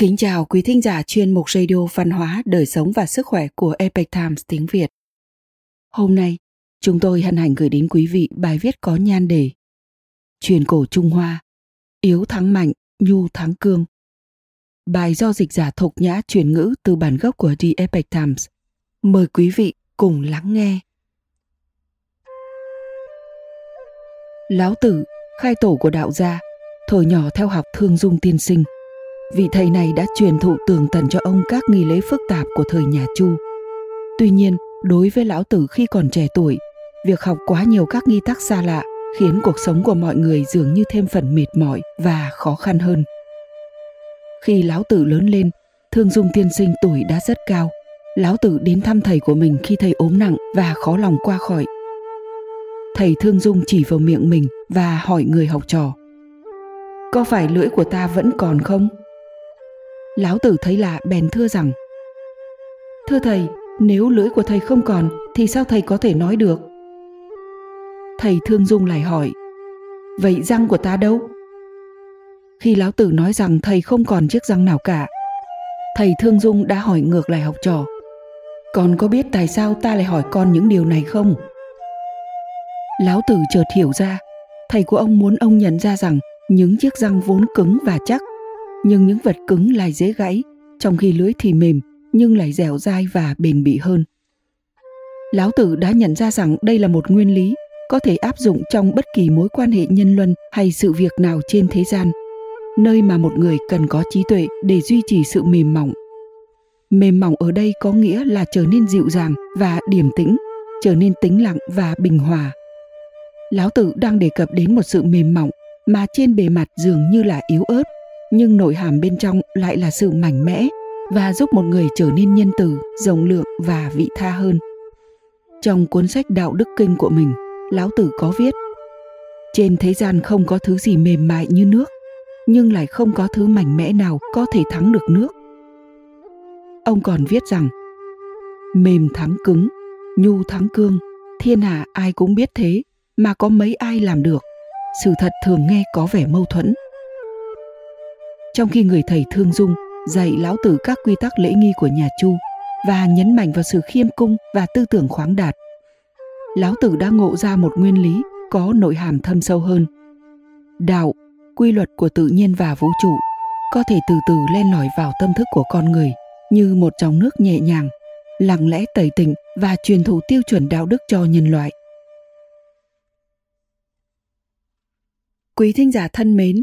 Kính chào quý thính giả chuyên mục radio văn hóa, đời sống và sức khỏe của Epic Times tiếng Việt. Hôm nay, chúng tôi hân hạnh gửi đến quý vị bài viết có nhan đề Truyền cổ Trung Hoa, yếu thắng mạnh, nhu thắng cương. Bài do dịch giả thục nhã truyền ngữ từ bản gốc của The Epic Times. Mời quý vị cùng lắng nghe. Lão Tử, khai tổ của đạo gia, thời nhỏ theo học thương dung tiên sinh – vị thầy này đã truyền thụ tường tận cho ông các nghi lễ phức tạp của thời nhà Chu. Tuy nhiên, đối với lão tử khi còn trẻ tuổi, việc học quá nhiều các nghi tác xa lạ khiến cuộc sống của mọi người dường như thêm phần mệt mỏi và khó khăn hơn. Khi lão tử lớn lên, Thương Dung tiên sinh tuổi đã rất cao. Lão tử đến thăm thầy của mình khi thầy ốm nặng và khó lòng qua khỏi. Thầy Thương Dung chỉ vào miệng mình và hỏi người học trò. Có phải lưỡi của ta vẫn còn không? Lão tử thấy lạ bèn thưa rằng Thưa thầy, nếu lưỡi của thầy không còn thì sao thầy có thể nói được? Thầy Thương Dung lại hỏi Vậy răng của ta đâu? Khi lão tử nói rằng thầy không còn chiếc răng nào cả Thầy Thương Dung đã hỏi ngược lại học trò Con có biết tại sao ta lại hỏi con những điều này không? Lão tử chợt hiểu ra Thầy của ông muốn ông nhận ra rằng những chiếc răng vốn cứng và chắc nhưng những vật cứng lại dễ gãy, trong khi lưới thì mềm nhưng lại dẻo dai và bền bỉ hơn. Lão Tử đã nhận ra rằng đây là một nguyên lý có thể áp dụng trong bất kỳ mối quan hệ nhân luân hay sự việc nào trên thế gian, nơi mà một người cần có trí tuệ để duy trì sự mềm mỏng. Mềm mỏng ở đây có nghĩa là trở nên dịu dàng và điềm tĩnh, trở nên tĩnh lặng và bình hòa. Lão Tử đang đề cập đến một sự mềm mỏng mà trên bề mặt dường như là yếu ớt nhưng nội hàm bên trong lại là sự mạnh mẽ và giúp một người trở nên nhân từ, rộng lượng và vị tha hơn. Trong cuốn sách Đạo đức kinh của mình, Lão Tử có viết Trên thế gian không có thứ gì mềm mại như nước, nhưng lại không có thứ mạnh mẽ nào có thể thắng được nước. Ông còn viết rằng Mềm thắng cứng, nhu thắng cương, thiên hạ ai cũng biết thế, mà có mấy ai làm được. Sự thật thường nghe có vẻ mâu thuẫn, trong khi người thầy Thương Dung dạy lão tử các quy tắc lễ nghi của nhà Chu và nhấn mạnh vào sự khiêm cung và tư tưởng khoáng đạt. Lão tử đã ngộ ra một nguyên lý có nội hàm thâm sâu hơn. Đạo, quy luật của tự nhiên và vũ trụ có thể từ từ len lỏi vào tâm thức của con người như một dòng nước nhẹ nhàng, lặng lẽ tẩy tịnh và truyền thụ tiêu chuẩn đạo đức cho nhân loại. Quý thính giả thân mến,